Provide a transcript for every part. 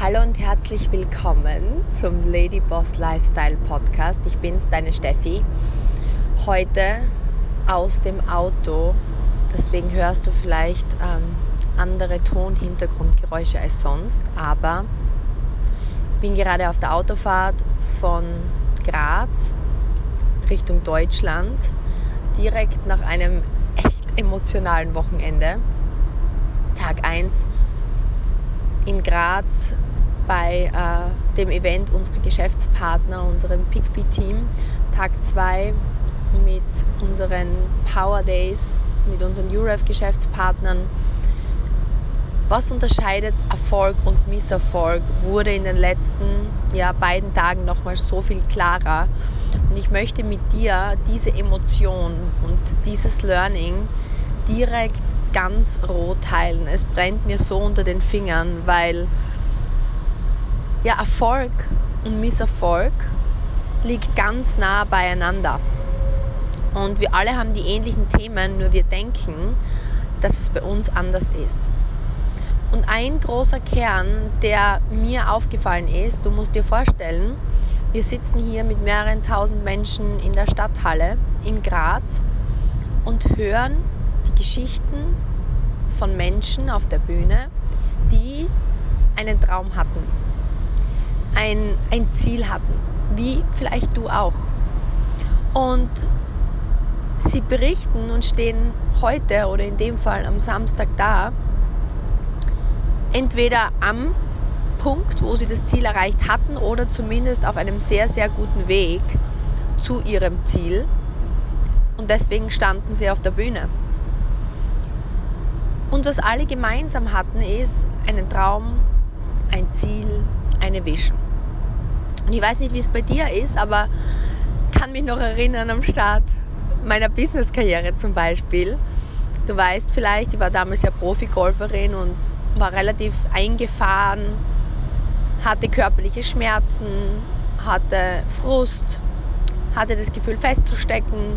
Hallo und herzlich willkommen zum Lady Boss Lifestyle Podcast. Ich bin's, deine Steffi. Heute aus dem Auto. Deswegen hörst du vielleicht ähm, andere Tonhintergrundgeräusche als sonst. Aber ich bin gerade auf der Autofahrt von Graz Richtung Deutschland. Direkt nach einem echt emotionalen Wochenende. Tag 1 in Graz bei äh, dem Event unserer Geschäftspartner, unserem PICP-Team. Tag 2 mit unseren Power Days, mit unseren UREF-Geschäftspartnern. Was unterscheidet Erfolg und Misserfolg, wurde in den letzten ja, beiden Tagen nochmal so viel klarer. Und ich möchte mit dir diese Emotion und dieses Learning direkt ganz roh teilen. Es brennt mir so unter den Fingern, weil ja, Erfolg und Misserfolg liegt ganz nah beieinander. Und wir alle haben die ähnlichen Themen, nur wir denken, dass es bei uns anders ist. Und ein großer Kern, der mir aufgefallen ist, du musst dir vorstellen, wir sitzen hier mit mehreren tausend Menschen in der Stadthalle in Graz und hören die Geschichten von Menschen auf der Bühne, die einen Traum hatten, ein, ein Ziel hatten, wie vielleicht du auch. Und sie berichten und stehen heute oder in dem Fall am Samstag da, entweder am Punkt, wo sie das Ziel erreicht hatten oder zumindest auf einem sehr, sehr guten Weg zu ihrem Ziel. Und deswegen standen sie auf der Bühne. Und was alle gemeinsam hatten, ist einen Traum, ein Ziel, eine Vision. Und ich weiß nicht, wie es bei dir ist, aber kann mich noch erinnern am Start meiner Business-Karriere zum Beispiel. Du weißt vielleicht, ich war damals ja Profi-Golferin und war relativ eingefahren, hatte körperliche Schmerzen, hatte Frust, hatte das Gefühl festzustecken.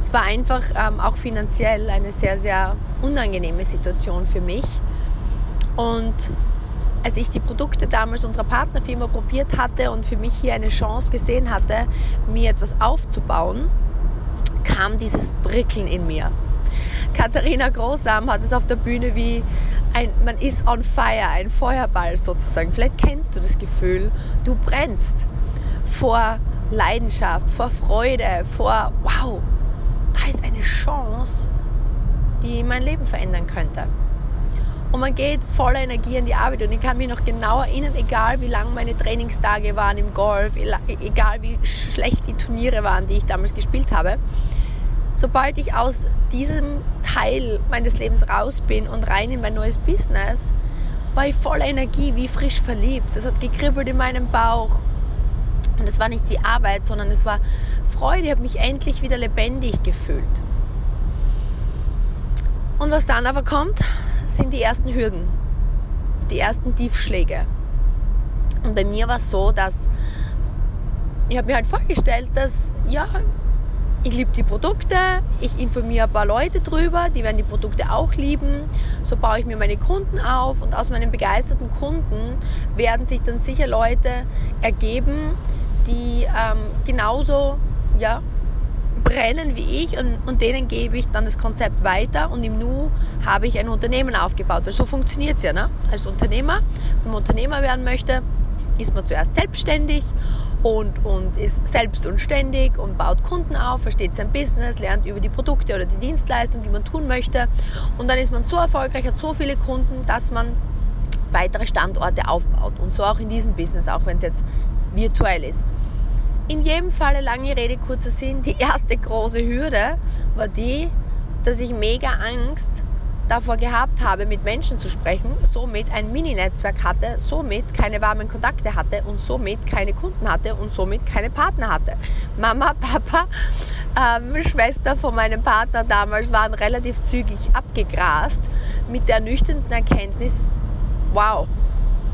Es war einfach ähm, auch finanziell eine sehr, sehr unangenehme Situation für mich. Und als ich die Produkte damals unserer Partnerfirma probiert hatte und für mich hier eine Chance gesehen hatte, mir etwas aufzubauen, kam dieses Prickeln in mir. Katharina Großam hat es auf der Bühne wie ein, man ist on fire, ein Feuerball sozusagen. Vielleicht kennst du das Gefühl, du brennst vor Leidenschaft, vor Freude, vor wow, da ist eine Chance, die mein Leben verändern könnte. Und man geht voller Energie in die Arbeit. Und ich kann mich noch genau erinnern, egal wie lang meine Trainingstage waren im Golf, egal wie schlecht die Turniere waren, die ich damals gespielt habe. Sobald ich aus diesem Teil meines Lebens raus bin und rein in mein neues Business, war ich voller Energie, wie frisch verliebt. Es hat gekribbelt in meinem Bauch. Und es war nicht wie Arbeit, sondern es war Freude. Ich habe mich endlich wieder lebendig gefühlt. Und was dann aber kommt, sind die ersten Hürden, die ersten Tiefschläge. Und bei mir war es so, dass ich habe mir halt vorgestellt, dass ja, ich liebe die Produkte, ich informiere ein paar Leute drüber, die werden die Produkte auch lieben. So baue ich mir meine Kunden auf und aus meinen begeisterten Kunden werden sich dann sicher Leute ergeben, die ähm, genauso ja, brennen wie ich und, und denen gebe ich dann das Konzept weiter und im Nu habe ich ein Unternehmen aufgebaut, weil so funktioniert es ja. Ne? Als Unternehmer, wenn man Unternehmer werden möchte, ist man zuerst selbstständig und, und ist selbst und ständig und baut Kunden auf, versteht sein Business, lernt über die Produkte oder die Dienstleistungen, die man tun möchte. Und dann ist man so erfolgreich, hat so viele Kunden, dass man weitere Standorte aufbaut. Und so auch in diesem Business, auch wenn es jetzt virtuell ist. In jedem Falle, lange Rede, kurzer Sinn, die erste große Hürde war die, dass ich mega Angst davor gehabt habe, mit Menschen zu sprechen, somit ein Mini-Netzwerk hatte, somit keine warmen Kontakte hatte und somit keine Kunden hatte und somit keine Partner hatte. Mama, Papa, ähm, Schwester von meinem Partner damals waren relativ zügig abgegrast mit der nüchternen Erkenntnis, wow,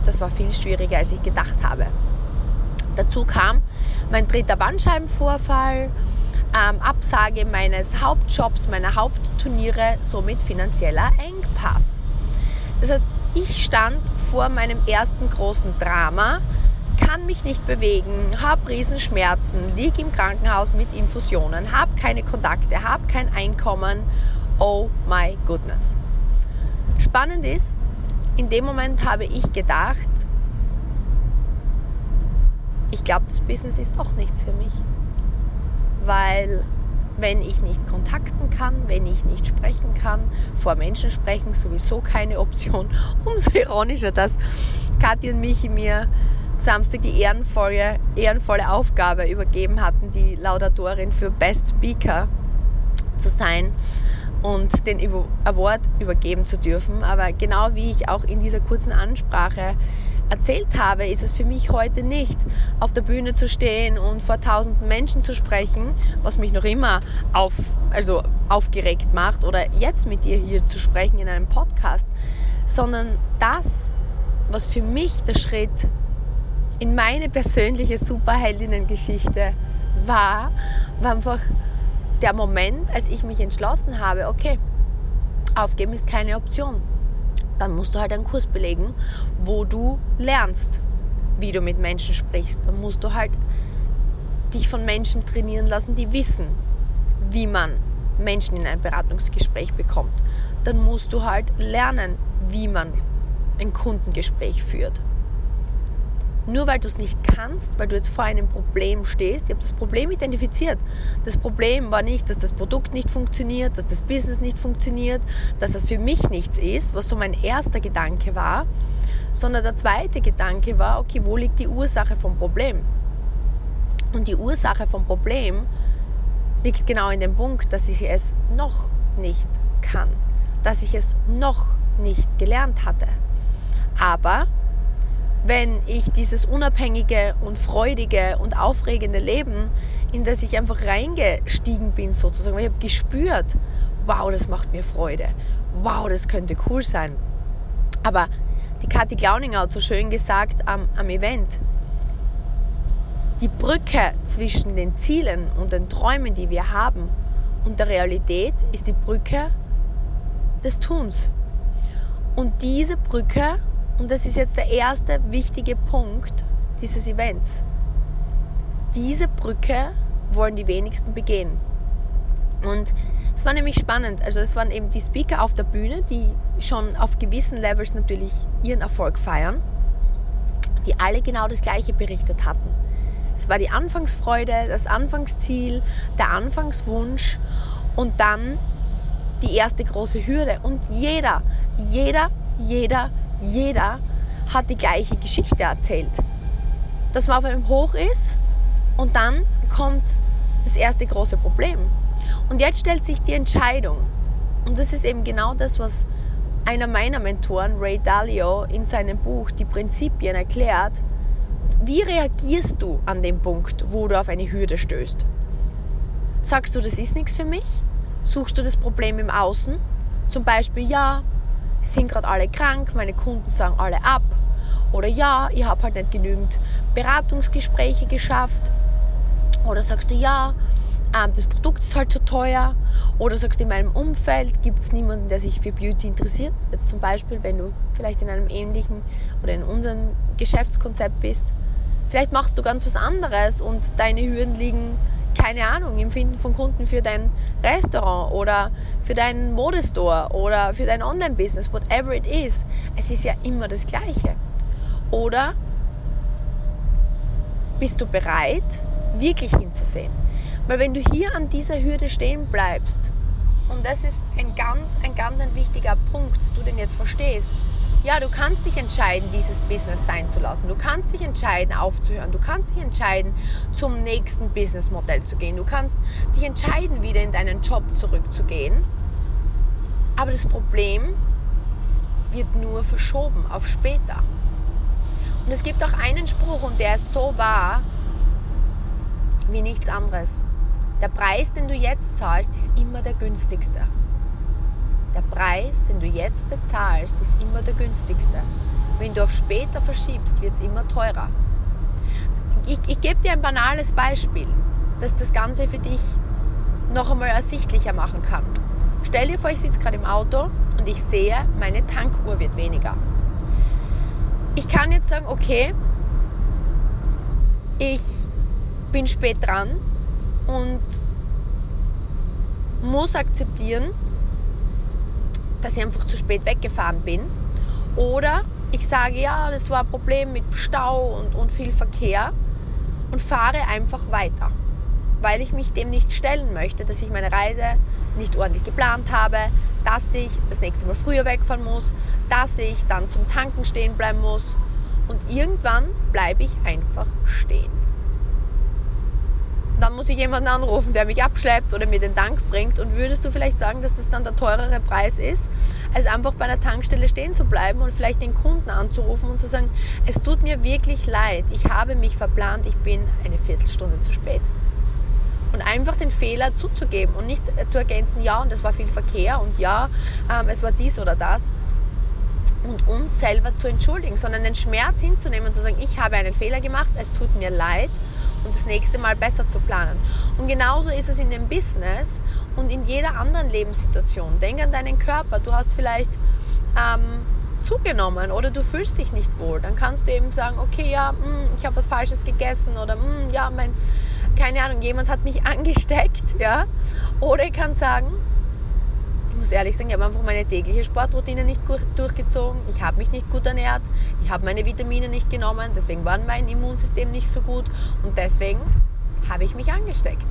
das war viel schwieriger, als ich gedacht habe. Dazu kam mein dritter Bandscheibenvorfall, ähm, Absage meines Hauptjobs, meiner Hauptturniere, somit finanzieller Engpass. Das heißt, ich stand vor meinem ersten großen Drama, kann mich nicht bewegen, habe Riesenschmerzen, liege im Krankenhaus mit Infusionen, habe keine Kontakte, habe kein Einkommen. Oh my goodness. Spannend ist, in dem Moment habe ich gedacht, ich glaube, das Business ist doch nichts für mich. Weil wenn ich nicht kontakten kann, wenn ich nicht sprechen kann, vor Menschen sprechen sowieso keine Option. Umso ironischer, dass Kathi und Michi mir Samstag die ehrenvolle, ehrenvolle Aufgabe übergeben hatten, die Laudatorin für Best Speaker zu sein und den Award übergeben zu dürfen. Aber genau wie ich auch in dieser kurzen Ansprache erzählt habe, ist es für mich heute nicht, auf der Bühne zu stehen und vor tausenden Menschen zu sprechen, was mich noch immer auf, also aufgeregt macht, oder jetzt mit dir hier zu sprechen in einem Podcast, sondern das, was für mich der Schritt in meine persönliche Superheldinnengeschichte war, war einfach der Moment, als ich mich entschlossen habe, okay, aufgeben ist keine Option dann musst du halt einen Kurs belegen, wo du lernst, wie du mit Menschen sprichst. Dann musst du halt dich von Menschen trainieren lassen, die wissen, wie man Menschen in ein Beratungsgespräch bekommt. Dann musst du halt lernen, wie man ein Kundengespräch führt. Nur weil du es nicht kannst, weil du jetzt vor einem Problem stehst, ich habe das Problem identifiziert. Das Problem war nicht, dass das Produkt nicht funktioniert, dass das Business nicht funktioniert, dass das für mich nichts ist, was so mein erster Gedanke war, sondern der zweite Gedanke war, okay, wo liegt die Ursache vom Problem? Und die Ursache vom Problem liegt genau in dem Punkt, dass ich es noch nicht kann, dass ich es noch nicht gelernt hatte. Aber wenn ich dieses unabhängige und freudige und aufregende Leben, in das ich einfach reingestiegen bin sozusagen, ich habe gespürt, wow, das macht mir Freude, wow, das könnte cool sein. Aber die Kathi Glauninger hat so schön gesagt am, am Event, die Brücke zwischen den Zielen und den Träumen, die wir haben, und der Realität ist die Brücke des Tuns. Und diese Brücke und das ist jetzt der erste wichtige Punkt dieses Events. Diese Brücke wollen die wenigsten begehen. Und es war nämlich spannend. Also es waren eben die Speaker auf der Bühne, die schon auf gewissen Levels natürlich ihren Erfolg feiern, die alle genau das Gleiche berichtet hatten. Es war die Anfangsfreude, das Anfangsziel, der Anfangswunsch und dann die erste große Hürde. Und jeder, jeder, jeder, jeder hat die gleiche Geschichte erzählt. Dass man auf einem Hoch ist und dann kommt das erste große Problem. Und jetzt stellt sich die Entscheidung. Und das ist eben genau das, was einer meiner Mentoren, Ray Dalio, in seinem Buch Die Prinzipien erklärt. Wie reagierst du an dem Punkt, wo du auf eine Hürde stößt? Sagst du, das ist nichts für mich? Suchst du das Problem im Außen? Zum Beispiel, ja, sind gerade alle krank, meine Kunden sagen alle ab. Oder ja, ich habe halt nicht genügend Beratungsgespräche geschafft. Oder sagst du ja, ähm, das Produkt ist halt zu teuer. Oder sagst du, in meinem Umfeld gibt es niemanden, der sich für Beauty interessiert. Jetzt zum Beispiel, wenn du vielleicht in einem ähnlichen oder in unserem Geschäftskonzept bist. Vielleicht machst du ganz was anderes und deine Hürden liegen keine Ahnung, im Finden von Kunden für dein Restaurant oder für deinen Modestore oder für dein Online-Business, whatever it is. Es ist ja immer das Gleiche. Oder bist du bereit, wirklich hinzusehen? Weil wenn du hier an dieser Hürde stehen bleibst, und das ist ein ganz, ein ganz ein wichtiger Punkt, dass du den jetzt verstehst, ja, du kannst dich entscheiden, dieses Business sein zu lassen. Du kannst dich entscheiden, aufzuhören. Du kannst dich entscheiden, zum nächsten Businessmodell zu gehen. Du kannst dich entscheiden, wieder in deinen Job zurückzugehen. Aber das Problem wird nur verschoben auf später. Und es gibt auch einen Spruch und der ist so wahr wie nichts anderes. Der Preis, den du jetzt zahlst, ist immer der günstigste. Der Preis, den du jetzt bezahlst, ist immer der günstigste. Wenn du auf später verschiebst, wird es immer teurer. Ich, ich gebe dir ein banales Beispiel, das das Ganze für dich noch einmal ersichtlicher machen kann. Stell dir vor, ich sitze gerade im Auto und ich sehe, meine Tankuhr wird weniger. kann jetzt sagen, okay, ich bin spät dran und muss akzeptieren, dass ich einfach zu spät weggefahren bin. Oder ich sage, ja, das war ein Problem mit Stau und, und viel Verkehr und fahre einfach weiter, weil ich mich dem nicht stellen möchte, dass ich meine Reise nicht ordentlich geplant habe, dass ich das nächste Mal früher wegfahren muss, dass ich dann zum Tanken stehen bleiben muss und irgendwann bleibe ich einfach stehen dann muss ich jemanden anrufen, der mich abschleppt oder mir den Dank bringt. Und würdest du vielleicht sagen, dass das dann der teurere Preis ist, als einfach bei einer Tankstelle stehen zu bleiben und vielleicht den Kunden anzurufen und zu sagen, es tut mir wirklich leid, ich habe mich verplant, ich bin eine Viertelstunde zu spät. Und einfach den Fehler zuzugeben und nicht zu ergänzen, ja, und es war viel Verkehr und ja, ähm, es war dies oder das, und uns selber zu entschuldigen, sondern den Schmerz hinzunehmen und zu sagen, ich habe einen Fehler gemacht, es tut mir leid und das nächste Mal besser zu planen. Und genauso ist es in dem Business und in jeder anderen Lebenssituation. Denk an deinen Körper. Du hast vielleicht ähm, zugenommen oder du fühlst dich nicht wohl. Dann kannst du eben sagen, okay, ja, mh, hm, ich habe was Falsches gegessen oder mh, hm, ja, mein, keine Ahnung, jemand hat mich angesteckt, ja. Oder ich kann sagen, muss ehrlich sagen, ich habe einfach meine tägliche Sportroutine nicht gut durchgezogen. Ich habe mich nicht gut ernährt. Ich habe meine Vitamine nicht genommen. Deswegen war mein Immunsystem nicht so gut. Und deswegen habe ich mich angesteckt.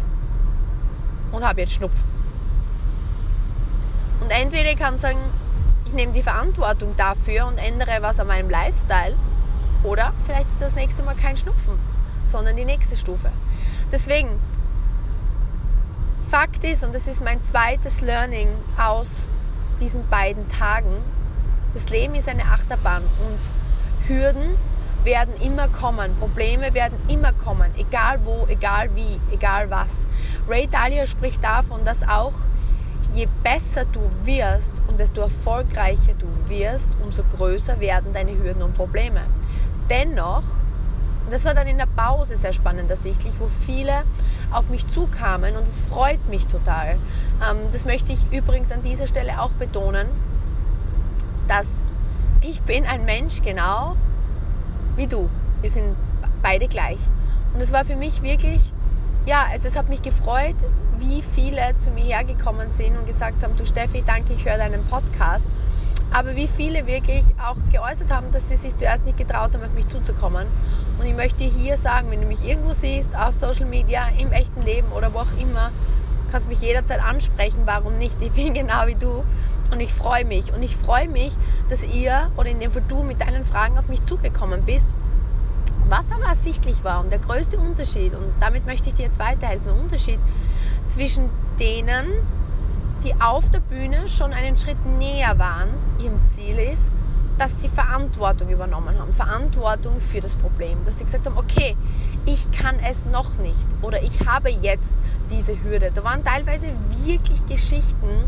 Und habe jetzt Schnupfen. Und entweder ich kann sagen, ich nehme die Verantwortung dafür und ändere was an meinem Lifestyle. Oder vielleicht ist das nächste Mal kein Schnupfen, sondern die nächste Stufe. Deswegen Fakt ist, und das ist mein zweites Learning aus diesen beiden Tagen, das Leben ist eine Achterbahn und Hürden werden immer kommen, Probleme werden immer kommen, egal wo, egal wie, egal was. Ray Dalio spricht davon, dass auch je besser du wirst und desto erfolgreicher du wirst, umso größer werden deine Hürden und Probleme. Dennoch das war dann in der Pause sehr spannend ersichtlich, wo viele auf mich zukamen und es freut mich total. Ähm, das möchte ich übrigens an dieser Stelle auch betonen, dass ich bin ein Mensch genau wie du. Wir sind beide gleich. Und es war für mich wirklich, ja, also es hat mich gefreut, wie viele zu mir hergekommen sind und gesagt haben, du Steffi, danke, ich höre deinen Podcast aber wie viele wirklich auch geäußert haben, dass sie sich zuerst nicht getraut haben, auf mich zuzukommen. Und ich möchte hier sagen, wenn du mich irgendwo siehst, auf Social Media, im echten Leben oder wo auch immer, kannst mich jederzeit ansprechen, warum nicht? Ich bin genau wie du und ich freue mich. Und ich freue mich, dass ihr oder in dem Fall du mit deinen Fragen auf mich zugekommen bist. Was aber ersichtlich war und der größte Unterschied, und damit möchte ich dir jetzt weiterhelfen, der Unterschied zwischen denen, die auf der Bühne schon einen Schritt näher waren, ihrem Ziel ist, dass sie Verantwortung übernommen haben, Verantwortung für das Problem, dass sie gesagt haben, okay, ich kann es noch nicht oder ich habe jetzt diese Hürde. Da waren teilweise wirklich Geschichten,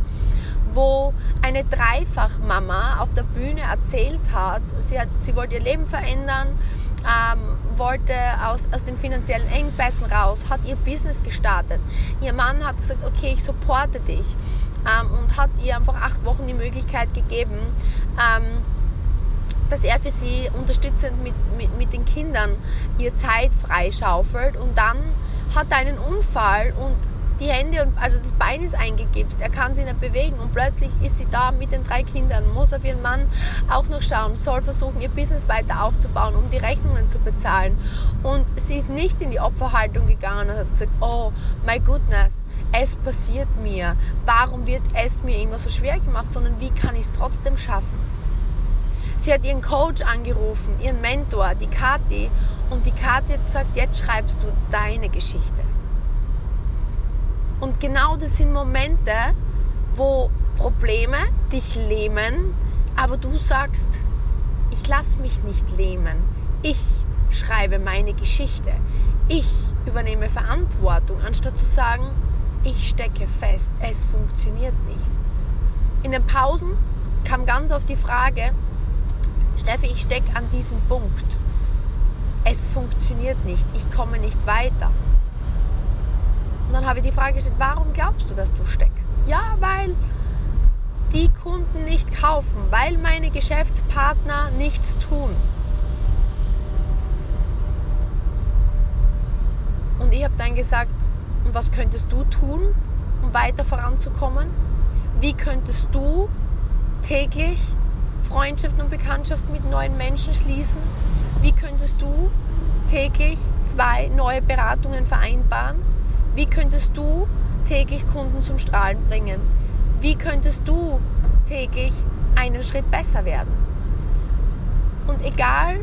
wo eine Dreifachmama auf der Bühne erzählt hat, sie, hat, sie wollte ihr Leben verändern, ähm, wollte aus, aus den finanziellen Engpässen raus, hat ihr Business gestartet. Ihr Mann hat gesagt, okay, ich supporte dich ähm, und hat ihr einfach acht Wochen die Möglichkeit gegeben, ähm, dass er für sie unterstützend mit, mit, mit den Kindern ihr Zeit freischaufelt. Und dann hat er einen Unfall und die Hände und also das Bein ist eingegipst, er kann sich nicht bewegen und plötzlich ist sie da mit den drei Kindern, muss auf ihren Mann auch noch schauen, soll versuchen, ihr Business weiter aufzubauen, um die Rechnungen zu bezahlen. Und sie ist nicht in die Opferhaltung gegangen und hat gesagt, oh my goodness, es passiert mir, warum wird es mir immer so schwer gemacht, sondern wie kann ich es trotzdem schaffen? Sie hat ihren Coach angerufen, ihren Mentor, die Kathi, und die Kathi hat gesagt, jetzt schreibst du deine Geschichte. Und genau das sind Momente, wo Probleme dich lähmen, aber du sagst, ich lasse mich nicht lähmen. Ich schreibe meine Geschichte. Ich übernehme Verantwortung, anstatt zu sagen, ich stecke fest, es funktioniert nicht. In den Pausen kam ganz oft die Frage, Steffi, ich stecke an diesem Punkt. Es funktioniert nicht, ich komme nicht weiter. Und dann habe ich die Frage gestellt, warum glaubst du, dass du steckst? Ja, weil die Kunden nicht kaufen, weil meine Geschäftspartner nichts tun. Und ich habe dann gesagt, und was könntest du tun, um weiter voranzukommen? Wie könntest du täglich Freundschaften und Bekanntschaften mit neuen Menschen schließen? Wie könntest du täglich zwei neue Beratungen vereinbaren? Wie könntest du täglich Kunden zum Strahlen bringen? Wie könntest du täglich einen Schritt besser werden? Und egal,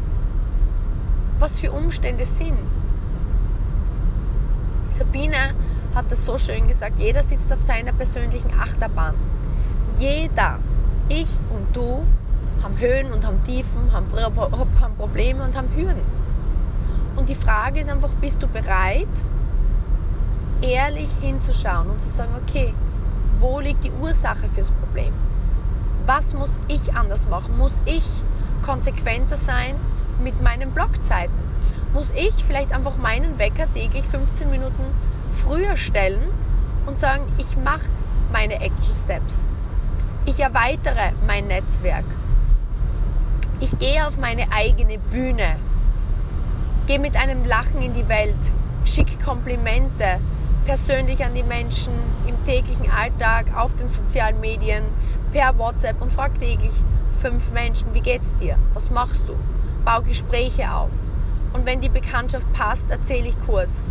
was für Umstände sind, Sabine hat das so schön gesagt, jeder sitzt auf seiner persönlichen Achterbahn. Jeder, ich und du, haben Höhen und haben Tiefen, haben, haben Probleme und haben Hürden. Und die Frage ist einfach, bist du bereit, ehrlich hinzuschauen und zu sagen, okay, wo liegt die Ursache fürs Problem? Was muss ich anders machen? Muss ich konsequenter sein mit meinen Blogzeiten? Muss ich vielleicht einfach meinen Wecker täglich 15 Minuten früher stellen und sagen, ich mache meine Action Steps. Ich erweitere mein Netzwerk. Ich gehe auf meine eigene Bühne. Gehe mit einem Lachen in die Welt. Schick Komplimente persönlich an die Menschen im täglichen Alltag, auf den sozialen Medien, per WhatsApp und frag täglich fünf Menschen, wie geht's dir? Was machst du? Bau Gespräche auf. Und wenn die Bekanntschaft passt, erzähle ich kurz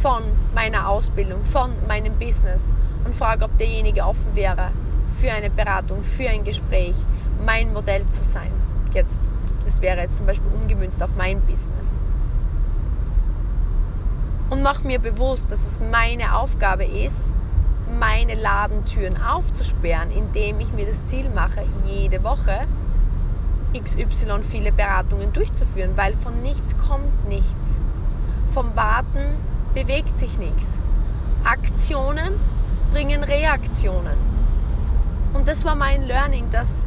von meiner Ausbildung, von meinem Business und frage, ob derjenige offen wäre für eine Beratung, für ein Gespräch, mein Modell zu sein. Jetzt, das wäre jetzt zum Beispiel umgemünzt auf mein Business. Und mach mir bewusst, dass es meine Aufgabe ist, meine Ladentüren aufzusperren, indem ich mir das Ziel mache, jede Woche XY viele Beratungen durchzuführen, weil von nichts kommt nichts. Vom Warten bewegt sich nichts. Aktionen bringen Reaktionen. Und das war mein Learning, dass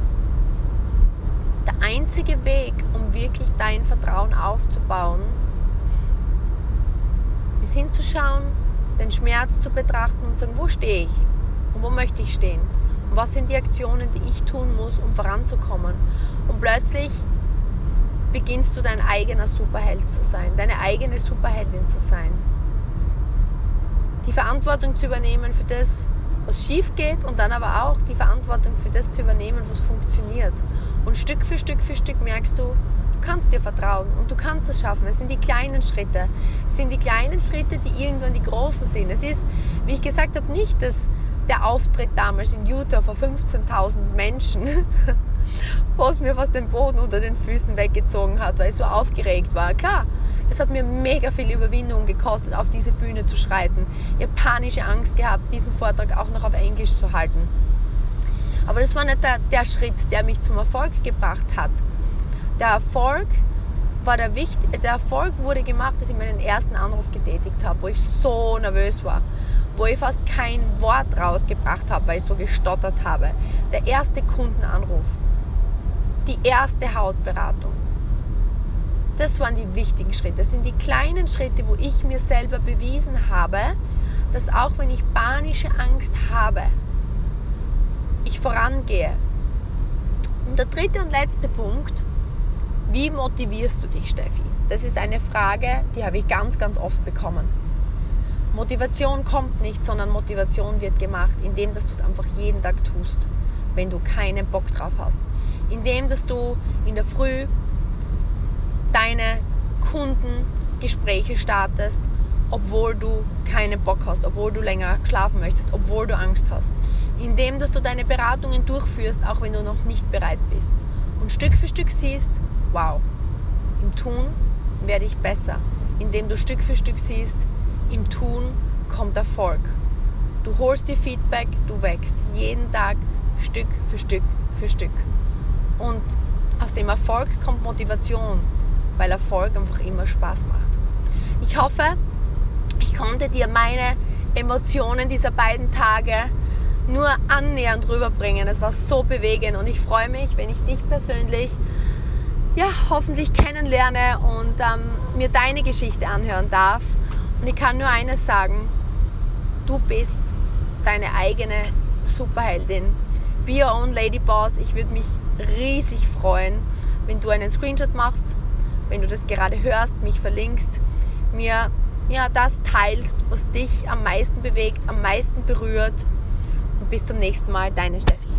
der einzige Weg, um wirklich dein Vertrauen aufzubauen, ist hinzuschauen, den Schmerz zu betrachten und zu sagen, wo stehe ich und wo möchte ich stehen was sind die Aktionen, die ich tun muss, um voranzukommen. Und plötzlich beginnst du dein eigener Superheld zu sein, deine eigene Superheldin zu sein. Die Verantwortung zu übernehmen für das, was schief geht und dann aber auch die Verantwortung für das zu übernehmen, was funktioniert. Und Stück für Stück für Stück merkst du, du kannst dir vertrauen und du kannst es schaffen. Es sind die kleinen Schritte. Es sind die kleinen Schritte, die irgendwann die großen sind. Es ist, wie ich gesagt habe, nicht das der Auftritt damals in Utah vor 15.000 Menschen, was mir fast den Boden unter den Füßen weggezogen hat, weil ich so aufgeregt war. Klar, es hat mir mega viel Überwindung gekostet, auf diese Bühne zu schreiten. Ich habe panische Angst gehabt, diesen Vortrag auch noch auf Englisch zu halten. Aber das war nicht der, der Schritt, der mich zum Erfolg gebracht hat. Der Erfolg war der wichtig, der Erfolg wurde gemacht, dass ich meinen ersten Anruf getätigt habe, wo ich so nervös war wo ich fast kein Wort rausgebracht habe, weil ich so gestottert habe. Der erste Kundenanruf, die erste Hautberatung. Das waren die wichtigen Schritte. Das sind die kleinen Schritte, wo ich mir selber bewiesen habe, dass auch wenn ich panische Angst habe, ich vorangehe. Und der dritte und letzte Punkt, wie motivierst du dich, Steffi? Das ist eine Frage, die habe ich ganz, ganz oft bekommen. Motivation kommt nicht, sondern Motivation wird gemacht, indem dass du es einfach jeden Tag tust, wenn du keinen Bock drauf hast. Indem dass du in der Früh deine Kundengespräche startest, obwohl du keinen Bock hast, obwohl du länger schlafen möchtest, obwohl du Angst hast. Indem dass du deine Beratungen durchführst, auch wenn du noch nicht bereit bist. Und Stück für Stück siehst, wow, im Tun werde ich besser. Indem du Stück für Stück siehst, im Tun kommt Erfolg. Du holst dir Feedback, du wächst jeden Tag Stück für Stück für Stück. Und aus dem Erfolg kommt Motivation, weil Erfolg einfach immer Spaß macht. Ich hoffe, ich konnte dir meine Emotionen dieser beiden Tage nur annähernd rüberbringen. Es war so bewegend und ich freue mich, wenn ich dich persönlich ja, hoffentlich kennenlerne und ähm, mir deine Geschichte anhören darf und ich kann nur eines sagen, du bist deine eigene Superheldin. Be your own Lady Boss. Ich würde mich riesig freuen, wenn du einen Screenshot machst, wenn du das gerade hörst, mich verlinkst, mir ja, das teilst, was dich am meisten bewegt, am meisten berührt. Und bis zum nächsten Mal, deine Steffi.